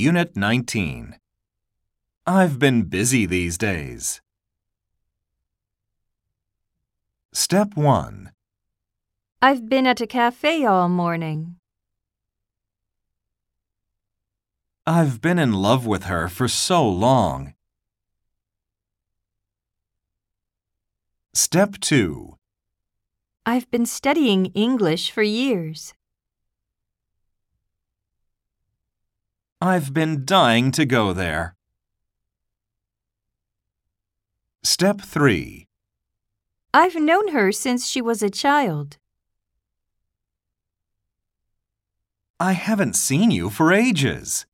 Unit 19. I've been busy these days. Step 1. I've been at a cafe all morning. I've been in love with her for so long. Step 2. I've been studying English for years. I've been dying to go there. Step 3. I've known her since she was a child. I haven't seen you for ages.